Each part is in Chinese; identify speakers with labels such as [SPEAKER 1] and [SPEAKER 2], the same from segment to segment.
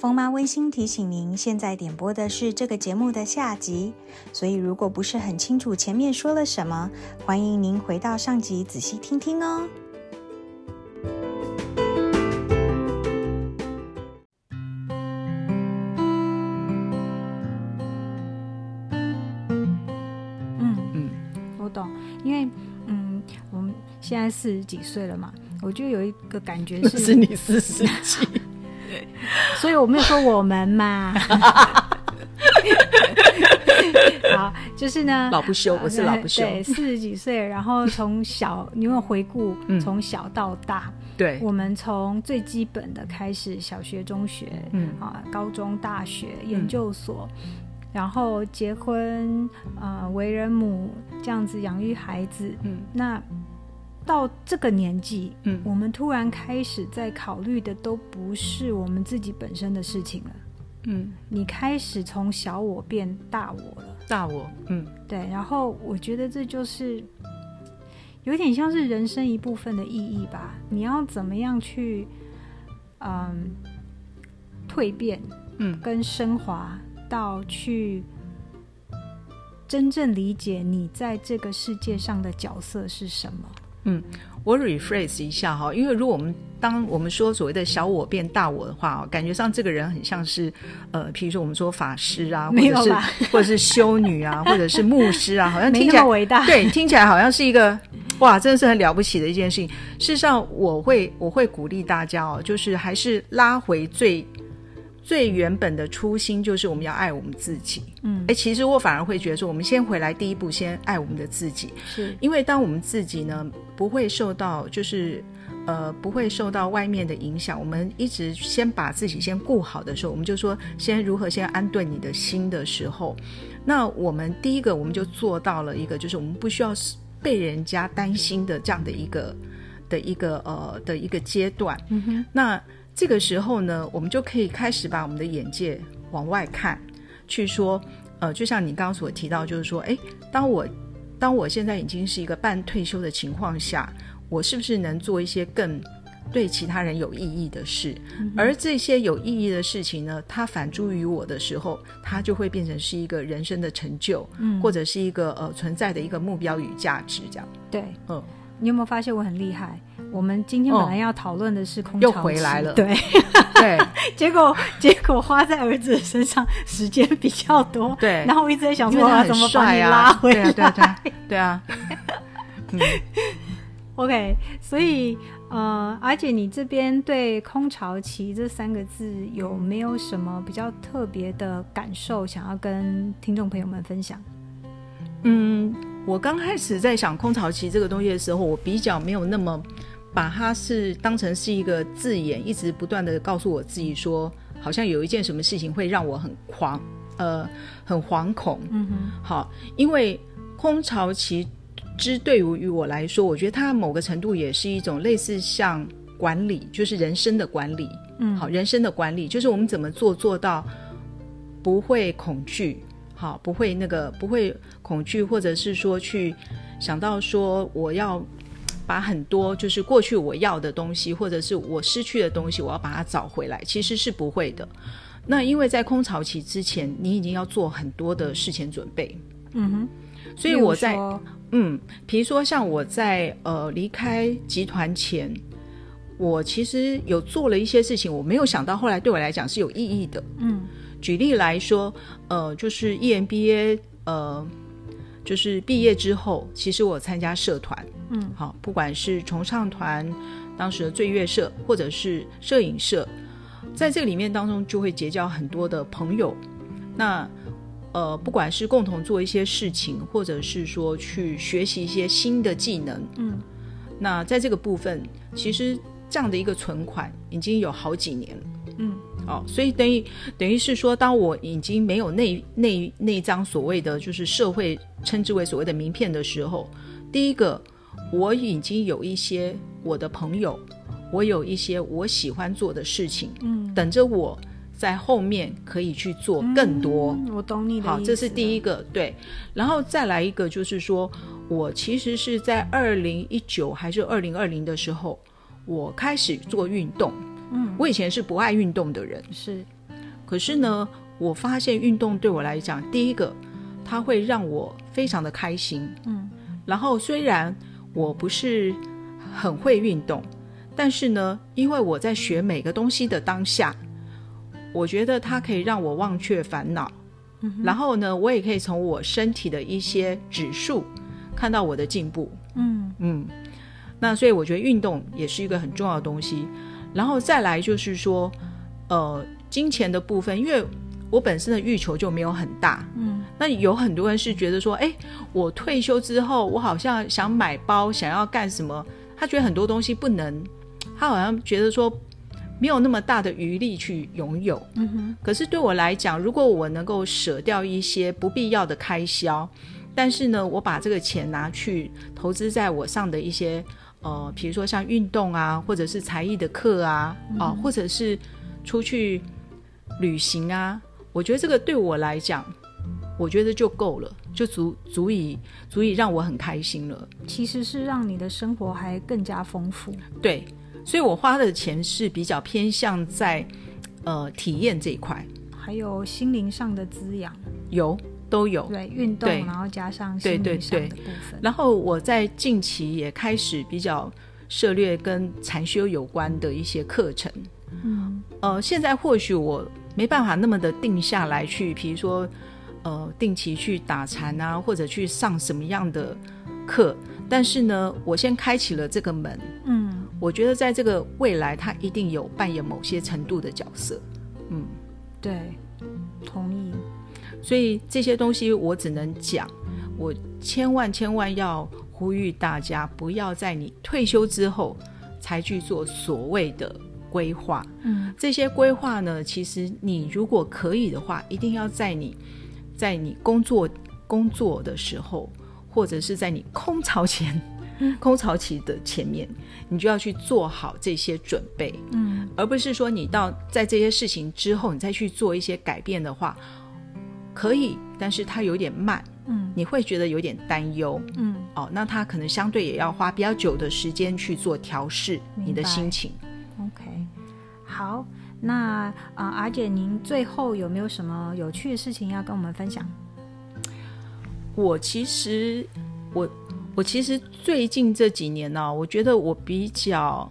[SPEAKER 1] 风妈温馨提醒您，现在点播的是这个节目的下集，所以如果不是很清楚前面说了什么，欢迎您回到上集仔细听听哦。
[SPEAKER 2] 嗯嗯，我懂，因为嗯，我们现在四十几岁了嘛，我就有一个感觉是，
[SPEAKER 3] 是你四十几，
[SPEAKER 2] 所以我没有说我们嘛。好，就是呢，
[SPEAKER 3] 老不休，我是老不休，
[SPEAKER 2] 对，四十几岁，然后从小，你有回顾，从小到大，
[SPEAKER 3] 对，
[SPEAKER 2] 我们从最基本的开始，小学、中学，嗯。啊，高中、大学、研究所。然后结婚，呃，为人母这样子养育孩子，嗯，那到这个年纪，嗯，我们突然开始在考虑的都不是我们自己本身的事情了，嗯，你开始从小我变大我了，
[SPEAKER 3] 大我，嗯，
[SPEAKER 2] 对，然后我觉得这就是有点像是人生一部分的意义吧，你要怎么样去，嗯，蜕变，嗯，跟升华。到去真正理解你在这个世界上的角色是什么？
[SPEAKER 3] 嗯，我 rephrase 一下哈，因为如果我们当我们说所谓的小我变大我的话哦，感觉上这个人很像是呃，譬如说我们说法师啊，或者是或者是修女啊，或者是牧师啊，好像听起来
[SPEAKER 2] 伟大，
[SPEAKER 3] 对，听起来好像是一个哇，真的是很了不起的一件事情。事实上，我会我会鼓励大家哦，就是还是拉回最。最原本的初心就是我们要爱我们自己。嗯，哎，其实我反而会觉得说，我们先回来第一步，先爱我们的自己。
[SPEAKER 2] 是，
[SPEAKER 3] 因为当我们自己呢不会受到，就是呃不会受到外面的影响，我们一直先把自己先顾好的时候，我们就说先如何先安顿你的心的时候，那我们第一个我们就做到了一个，就是我们不需要被人家担心的这样的一个的一个呃的一个阶段。嗯哼，那。这个时候呢，我们就可以开始把我们的眼界往外看，去说，呃，就像你刚刚所提到，就是说，哎，当我当我现在已经是一个半退休的情况下，我是不是能做一些更对其他人有意义的事？而这些有意义的事情呢，它反诸于我的时候，它就会变成是一个人生的成就，嗯，或者是一个呃存在的一个目标与价值，这样。
[SPEAKER 2] 对，嗯，你有没有发现我很厉害？我们今天本来要讨论的是空巢
[SPEAKER 3] 期，又回来了。
[SPEAKER 2] 对
[SPEAKER 3] 对，
[SPEAKER 2] 结果结果花在儿子身上时间比较多。
[SPEAKER 3] 对，
[SPEAKER 2] 然后我一直在想说，怎么把你拉回来？
[SPEAKER 3] 对对对啊。
[SPEAKER 2] OK，所以呃，而且你这边对“空巢期”这三个字有没有什么比较特别的感受，想要跟听众朋友们分享？
[SPEAKER 3] 嗯，我刚开始在想“空巢期”这个东西的时候，我比较没有那么。把它是当成是一个字眼，一直不断的告诉我自己说，好像有一件什么事情会让我很狂，呃，很惶恐。嗯哼，好，因为空巢期之对于我来说，我觉得它某个程度也是一种类似像管理，就是人生的管理。嗯，好，人生的管理就是我们怎么做做到不会恐惧，好，不会那个不会恐惧，或者是说去想到说我要。把很多就是过去我要的东西，或者是我失去的东西，我要把它找回来，其实是不会的。那因为在空巢期之前，你已经要做很多的事前准备。嗯哼，所以我在嗯，比如说像我在呃离开集团前，我其实有做了一些事情，我没有想到后来对我来讲是有意义的。嗯，举例来说，呃，就是 EMBA，呃。就是毕业之后，其实我参加社团，嗯，好，不管是重唱团，当时的醉月社，或者是摄影社，在这个里面当中就会结交很多的朋友。那呃，不管是共同做一些事情，或者是说去学习一些新的技能，嗯，那在这个部分，其实这样的一个存款已经有好几年了，嗯。哦，所以等于等于是说，当我已经没有那那那张所谓的就是社会称之为所谓的名片的时候，第一个我已经有一些我的朋友，我有一些我喜欢做的事情，嗯，等着我在后面可以去做更多。
[SPEAKER 2] 我懂你的
[SPEAKER 3] 好，这是第一个对，然后再来一个就是说，我其实是在二零一九还是二零二零的时候，我开始做运动。嗯，我以前是不爱运动的人，
[SPEAKER 2] 是
[SPEAKER 3] 可是呢，我发现运动对我来讲，第一个，它会让我非常的开心。嗯，然后虽然我不是很会运动，但是呢，因为我在学每个东西的当下，我觉得它可以让我忘却烦恼。嗯，然后呢，我也可以从我身体的一些指数看到我的进步。嗯嗯，那所以我觉得运动也是一个很重要的东西。然后再来就是说，呃，金钱的部分，因为我本身的欲求就没有很大，嗯，那有很多人是觉得说，哎，我退休之后，我好像想买包，想要干什么？他觉得很多东西不能，他好像觉得说没有那么大的余力去拥有，嗯哼。可是对我来讲，如果我能够舍掉一些不必要的开销，但是呢，我把这个钱拿去投资在我上的一些。呃，比如说像运动啊，或者是才艺的课啊，啊，或者是出去旅行啊，我觉得这个对我来讲，我觉得就够了，就足足以足以让我很开心了。
[SPEAKER 2] 其实是让你的生活还更加丰富。
[SPEAKER 3] 对，所以我花的钱是比较偏向在呃体验这一块，
[SPEAKER 2] 还有心灵上的滋养。
[SPEAKER 3] 有。都有
[SPEAKER 2] 对运动，然后加上心理上的部分。
[SPEAKER 3] 然后我在近期也开始比较涉猎跟禅修有关的一些课程。嗯，呃，现在或许我没办法那么的定下来去，比如说呃定期去打禅啊，或者去上什么样的课。但是呢，我先开启了这个门。嗯，我觉得在这个未来，它一定有扮演某些程度的角色。
[SPEAKER 2] 嗯，对，同意。
[SPEAKER 3] 所以这些东西我只能讲，我千万千万要呼吁大家，不要在你退休之后才去做所谓的规划。嗯，这些规划呢，其实你如果可以的话，一定要在你在你工作工作的时候，或者是在你空巢前、空巢期的前面，你就要去做好这些准备。嗯，而不是说你到在这些事情之后，你再去做一些改变的话。可以，但是它有点慢，嗯，你会觉得有点担忧，嗯，哦，那它可能相对也要花比较久的时间去做调试你的心情。
[SPEAKER 2] OK，好，那啊，阿姐，您最后有没有什么有趣的事情要跟我们分享？
[SPEAKER 3] 我其实，我我其实最近这几年呢，我觉得我比较，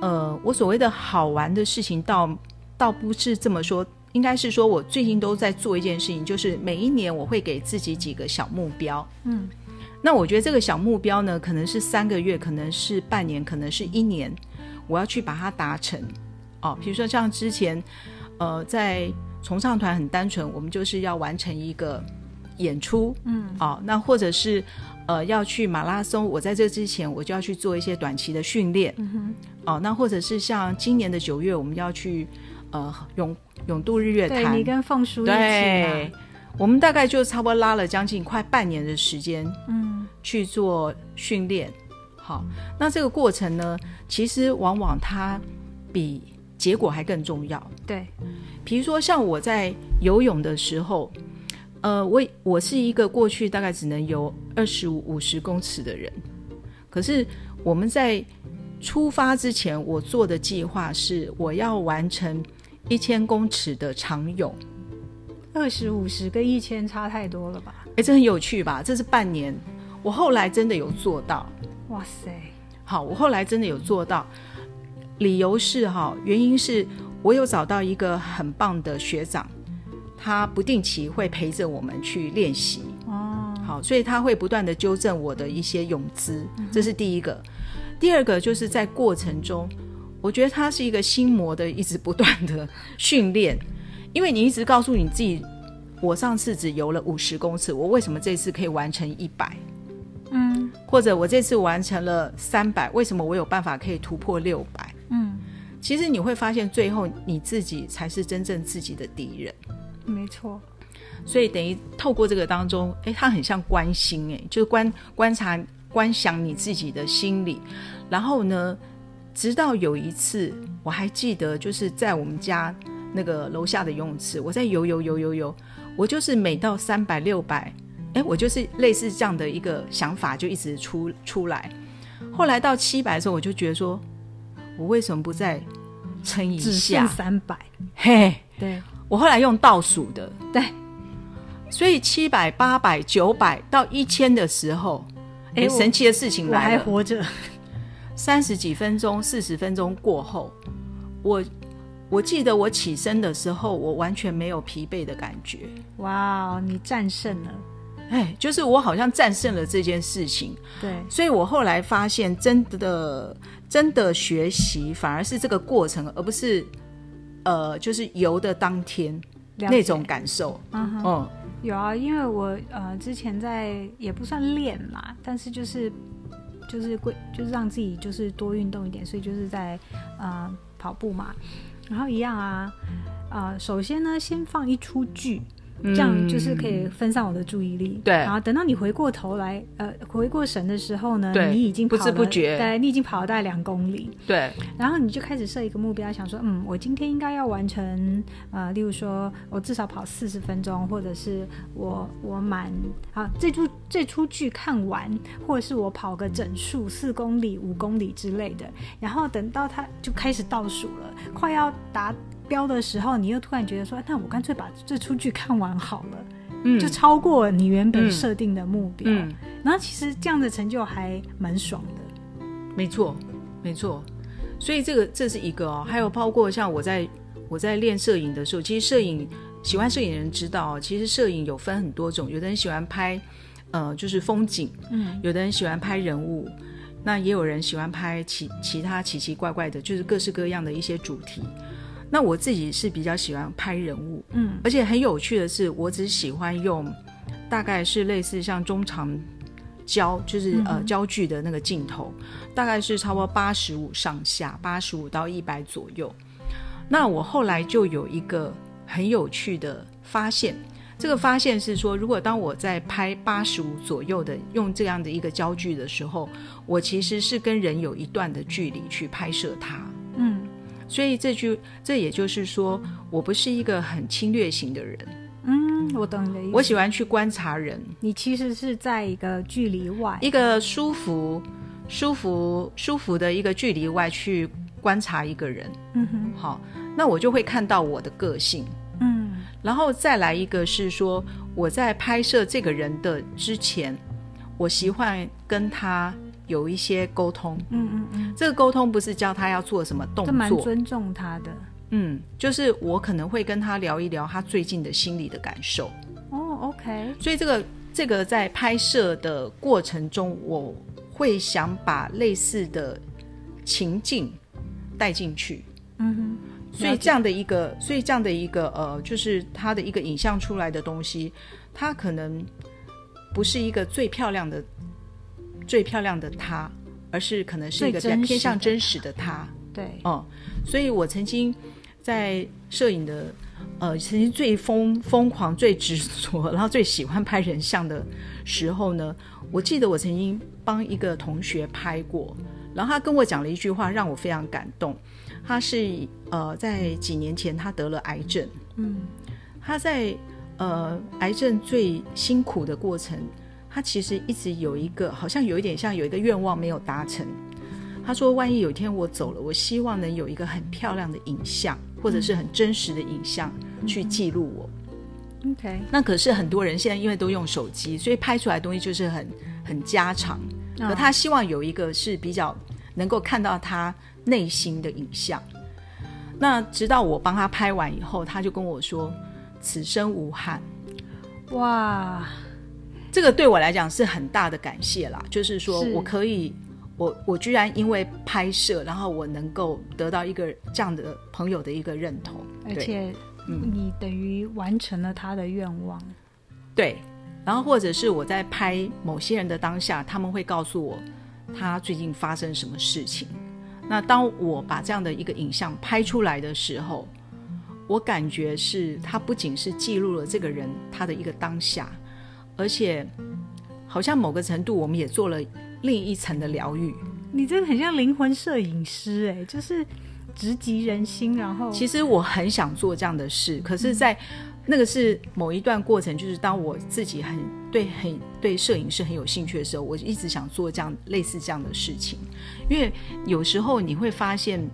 [SPEAKER 3] 呃，我所谓的好玩的事情，倒倒不是这么说。应该是说，我最近都在做一件事情，就是每一年我会给自己几个小目标。嗯，那我觉得这个小目标呢，可能是三个月，可能是半年，可能是一年，我要去把它达成。哦，比如说像之前，呃，在重唱团很单纯，我们就是要完成一个演出。嗯，哦，那或者是呃要去马拉松，我在这之前我就要去做一些短期的训练。嗯哼，哦，那或者是像今年的九月，我们要去。呃，永永渡日月潭，
[SPEAKER 2] 你跟凤叔一
[SPEAKER 3] 起我们大概就差不多拉了将近快半年的时间，嗯，去做训练。好，那这个过程呢，其实往往它比结果还更重要。
[SPEAKER 2] 对，
[SPEAKER 3] 比如说像我在游泳的时候，呃，我我是一个过去大概只能游二十五五十公尺的人，可是我们在出发之前，我做的计划是我要完成。一千公尺的长泳，
[SPEAKER 2] 二十五十跟一千差太多了吧？
[SPEAKER 3] 哎，这很有趣吧？这是半年，我后来真的有做到。
[SPEAKER 2] 哇塞！
[SPEAKER 3] 好，我后来真的有做到。理由是哈，原因是我有找到一个很棒的学长，他不定期会陪着我们去练习。哦，好，所以他会不断的纠正我的一些泳姿，这是第一个。第二个就是在过程中。我觉得它是一个心魔的，一直不断的训练，因为你一直告诉你自己，我上次只游了五十公尺，我为什么这次可以完成一百？嗯，或者我这次完成了三百，为什么我有办法可以突破六百？嗯，其实你会发现，最后你自己才是真正自己的敌人。
[SPEAKER 2] 没错，
[SPEAKER 3] 所以等于透过这个当中，哎，它很像关心，哎，就是观观察、观想你自己的心理，然后呢？直到有一次，我还记得，就是在我们家那个楼下的游泳池，我在游游游游游，我就是每到三百六百，哎，我就是类似这样的一个想法，就一直出出来。后来到七百的时候，我就觉得说，我为什么不再撑一下？
[SPEAKER 2] 三百，
[SPEAKER 3] 嘿，
[SPEAKER 2] 对，
[SPEAKER 3] 我后来用倒数的，
[SPEAKER 2] 对，
[SPEAKER 3] 所以七百、八百、九百到一千的时候，哎，神奇的事情来
[SPEAKER 2] 了，我还活着。
[SPEAKER 3] 三十几分钟、四十分钟过后，我我记得我起身的时候，我完全没有疲惫的感觉。
[SPEAKER 2] 哇，你战胜了！
[SPEAKER 3] 哎，就是我好像战胜了这件事情。
[SPEAKER 2] 对，
[SPEAKER 3] 所以我后来发现，真的真的学习反而是这个过程，而不是呃，就是游的当天那种感受。
[SPEAKER 2] 嗯，有啊，因为我呃之前在也不算练嘛，但是就是。就是规，就是让自己就是多运动一点，所以就是在呃跑步嘛，然后一样啊，呃，首先呢，先放一出剧。这样就是可以分散我的注意力，
[SPEAKER 3] 对。
[SPEAKER 2] 然后等到你回过头来，呃，回过神的时候呢，你已经
[SPEAKER 3] 不知不觉，
[SPEAKER 2] 对，你已经跑了大概两公里，
[SPEAKER 3] 对。
[SPEAKER 2] 然后你就开始设一个目标，想说，嗯，我今天应该要完成，呃，例如说我至少跑四十分钟，或者是我我满啊这出这出剧看完，或者是我跑个整数四公里、五公里之类的。然后等到他就开始倒数了，快要达。标的时候，你又突然觉得说，那我干脆把这出剧看完好了，嗯，就超过你原本设定的目标。嗯，然后其实这样的成就还蛮爽的。
[SPEAKER 3] 没错，没错。所以这个这是一个哦，还有包括像我在我在练摄影的时候，其实摄影喜欢摄影的人知道，其实摄影有分很多种，有的人喜欢拍呃就是风景，嗯，有的人喜欢拍人物，那也有人喜欢拍其其他奇奇怪怪的，就是各式各样的一些主题。那我自己是比较喜欢拍人物，嗯，而且很有趣的是，我只喜欢用大概是类似像中长焦，就是呃焦距的那个镜头，大概是差不多八十五上下，八十五到一百左右。那我后来就有一个很有趣的发现，这个发现是说，如果当我在拍八十五左右的用这样的一个焦距的时候，我其实是跟人有一段的距离去拍摄它，嗯。所以这句，这也就是说，我不是一个很侵略型的人。
[SPEAKER 2] 嗯，我懂你的意思。
[SPEAKER 3] 我喜欢去观察人。
[SPEAKER 2] 你其实是在一个距离外，
[SPEAKER 3] 一个舒服、舒服、舒服的一个距离外去观察一个人。嗯哼，好，那我就会看到我的个性。嗯，然后再来一个是说，我在拍摄这个人的之前，我习惯跟他。有一些沟通，嗯嗯嗯，这个沟通不是教他要做什么动作，
[SPEAKER 2] 蛮尊重他的，
[SPEAKER 3] 嗯，就是我可能会跟他聊一聊他最近的心理的感受。
[SPEAKER 2] 哦，OK，
[SPEAKER 3] 所以这个这个在拍摄的过程中，我会想把类似的情境带进去，嗯哼，所以这样的一个，所以这样的一个呃，就是他的一个影像出来的东西，它可能不是一个最漂亮的。最漂亮的她，而是可能是一个比较偏向真实的她。
[SPEAKER 2] 对，
[SPEAKER 3] 哦，所以我曾经在摄影的呃，曾经最疯疯狂、最执着，然后最喜欢拍人像的时候呢，我记得我曾经帮一个同学拍过，然后他跟我讲了一句话，让我非常感动。他是呃，在几年前他得了癌症，嗯，他在呃癌症最辛苦的过程。他其实一直有一个，好像有一点像有一个愿望没有达成。他说：“万一有一天我走了，我希望能有一个很漂亮的影像，或者是很真实的影像去记录我。”
[SPEAKER 2] OK。
[SPEAKER 3] 那可是很多人现在因为都用手机，所以拍出来的东西就是很很家常。可他希望有一个是比较能够看到他内心的影像。那直到我帮他拍完以后，他就跟我说：“此生无憾。”哇！这个对我来讲是很大的感谢啦，就是说我可以，我我居然因为拍摄，然后我能够得到一个这样的朋友的一个认同，
[SPEAKER 2] 而且，你等于完成了他的愿望。
[SPEAKER 3] 对，然后或者是我在拍某些人的当下，他们会告诉我他最近发生什么事情。那当我把这样的一个影像拍出来的时候，我感觉是他不仅是记录了这个人他的一个当下。而且，好像某个程度，我们也做了另一层的疗愈。
[SPEAKER 2] 你真的很像灵魂摄影师，哎，就是直击人心。然后，
[SPEAKER 3] 其实我很想做这样的事，可是，在那个是某一段过程，就是当我自己很对很对摄影师很有兴趣的时候，我一直想做这样类似这样的事情。因为有时候你会发现，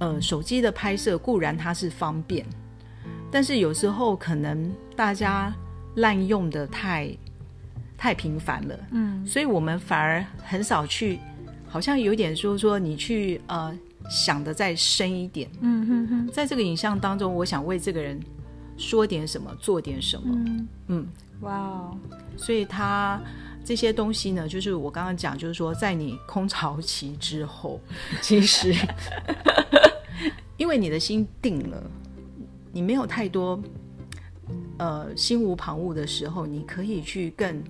[SPEAKER 3] 呃，手机的拍摄固然它是方便。但是有时候可能大家滥用的太太频繁了，嗯，所以我们反而很少去，好像有点说说你去呃想的再深一点，嗯哼哼，在这个影像当中，我想为这个人说点什么，做点什么，嗯，哇哦，所以他这些东西呢，就是我刚刚讲，就是说在你空巢期之后，其实 因为你的心定了。你没有太多，呃，心无旁骛的时候，你可以去更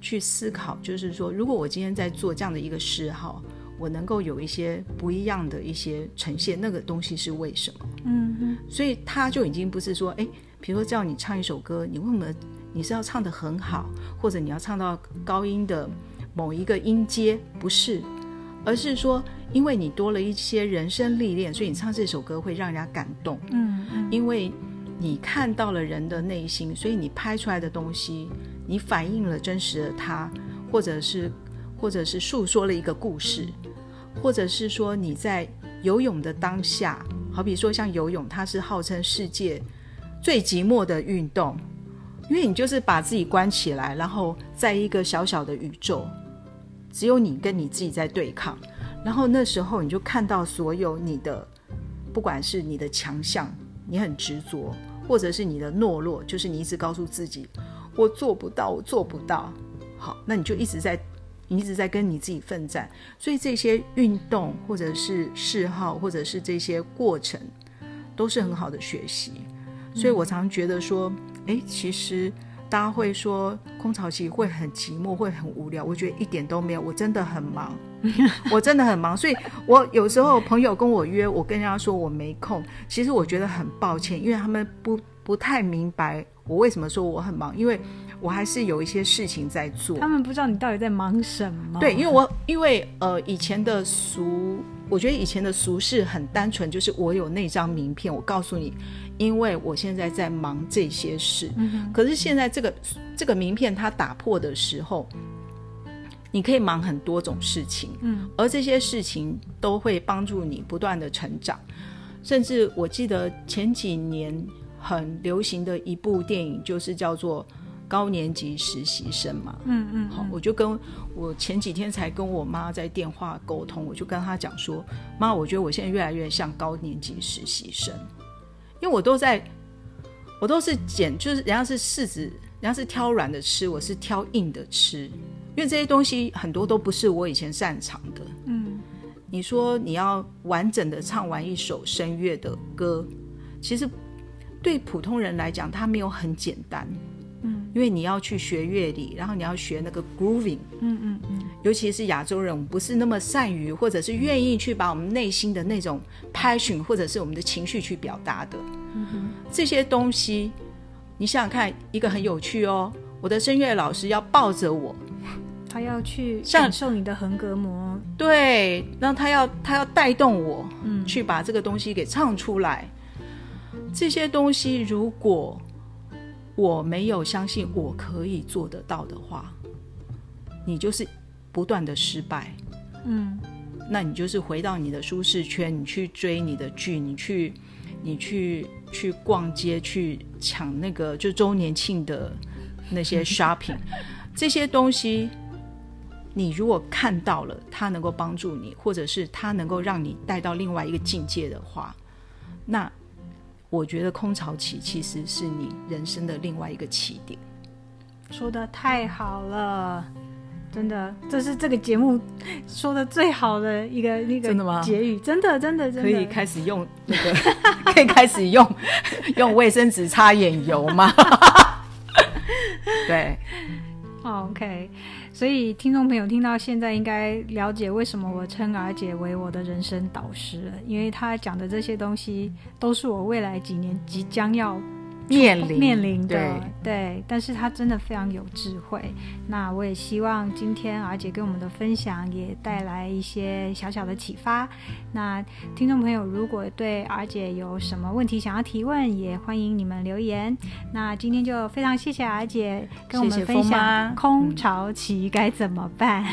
[SPEAKER 3] 去思考，就是说，如果我今天在做这样的一个嗜好，我能够有一些不一样的一些呈现，那个东西是为什么？嗯嗯。所以他就已经不是说，哎，比如说叫你唱一首歌，你为什么你是要唱的很好，或者你要唱到高音的某一个音阶？不是，而是说。因为你多了一些人生历练，所以你唱这首歌会让人家感动。嗯，因为你看到了人的内心，所以你拍出来的东西，你反映了真实的他，或者是，或者是诉说了一个故事，或者是说你在游泳的当下，好比说像游泳，它是号称世界最寂寞的运动，因为你就是把自己关起来，然后在一个小小的宇宙，只有你跟你自己在对抗。然后那时候你就看到所有你的，不管是你的强项，你很执着，或者是你的懦弱，就是你一直告诉自己，我做不到，我做不到。好，那你就一直在，你一直在跟你自己奋战。所以这些运动，或者是嗜好，或者是这些过程，都是很好的学习。所以我常觉得说，哎，其实。大家会说空巢期会很寂寞，会很无聊。我觉得一点都没有，我真的很忙，我真的很忙。所以，我有时候朋友跟我约，我跟人家说我没空，其实我觉得很抱歉，因为他们不不太明白我为什么说我很忙，因为我还是有一些事情在做。
[SPEAKER 2] 他们不知道你到底在忙什么。
[SPEAKER 3] 对，因为我因为呃以前的俗，我觉得以前的俗事很单纯，就是我有那张名片，我告诉你。因为我现在在忙这些事，可是现在这个这个名片它打破的时候，你可以忙很多种事情，嗯，而这些事情都会帮助你不断的成长。甚至我记得前几年很流行的一部电影，就是叫做《高年级实习生》嘛，嗯嗯，好，我就跟我前几天才跟我妈在电话沟通，我就跟她讲说，妈，我觉得我现在越来越像高年级实习生。因为我都在，我都是捡，就是人家是柿子，人家是挑软的吃，我是挑硬的吃。因为这些东西很多都不是我以前擅长的。嗯，你说你要完整的唱完一首声乐的歌，其实对普通人来讲，它没有很简单。嗯，因为你要去学乐理，然后你要学那个 grooving。嗯嗯嗯。尤其是亚洲人，我们不是那么善于，或者是愿意去把我们内心的那种 passion，或者是我们的情绪去表达的。这些东西，你想想看，一个很有趣哦。我的声乐老师要抱着我，
[SPEAKER 2] 他要去感受你的横膈膜。
[SPEAKER 3] 对，那他要他要带动我，嗯，去把这个东西给唱出来。这些东西如果。我没有相信我可以做得到的话，你就是不断的失败。嗯，那你就是回到你的舒适圈，你去追你的剧，你去，你去去逛街，去抢那个就周年庆的那些 shopping，这些东西，你如果看到了它能够帮助你，或者是它能够让你带到另外一个境界的话，那。我觉得空巢期其实是你人生的另外一个起点。
[SPEAKER 2] 说的太好了，真的，这是这个节目说的最好的一个那个
[SPEAKER 3] 真的吗？
[SPEAKER 2] 结语，真的真的真的
[SPEAKER 3] 可以开始用那个，可以开始用 用卫生纸擦眼油吗？对
[SPEAKER 2] ，OK。所以，听众朋友听到现在应该了解为什么我称儿姐为我的人生导师了，因为她讲的这些东西都是我未来几年即将要。
[SPEAKER 3] 面临
[SPEAKER 2] 面临的对，但是他真的非常有智慧。那我也希望今天阿姐跟我们的分享也带来一些小小的启发。那听众朋友如果对阿姐有什么问题想要提问，也欢迎你们留言。那今天就非常谢谢阿姐跟我们分享空巢期该怎么办。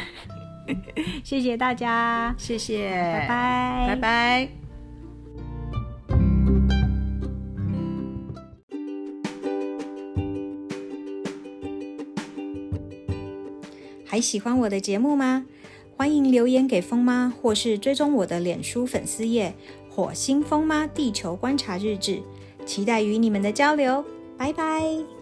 [SPEAKER 2] 谢谢大家，
[SPEAKER 3] 谢谢，
[SPEAKER 2] 拜拜，
[SPEAKER 3] 拜拜。
[SPEAKER 1] 还喜欢我的节目吗？欢迎留言给风妈，或是追踪我的脸书粉丝页“火星风妈地球观察日志”，期待与你们的交流。拜拜。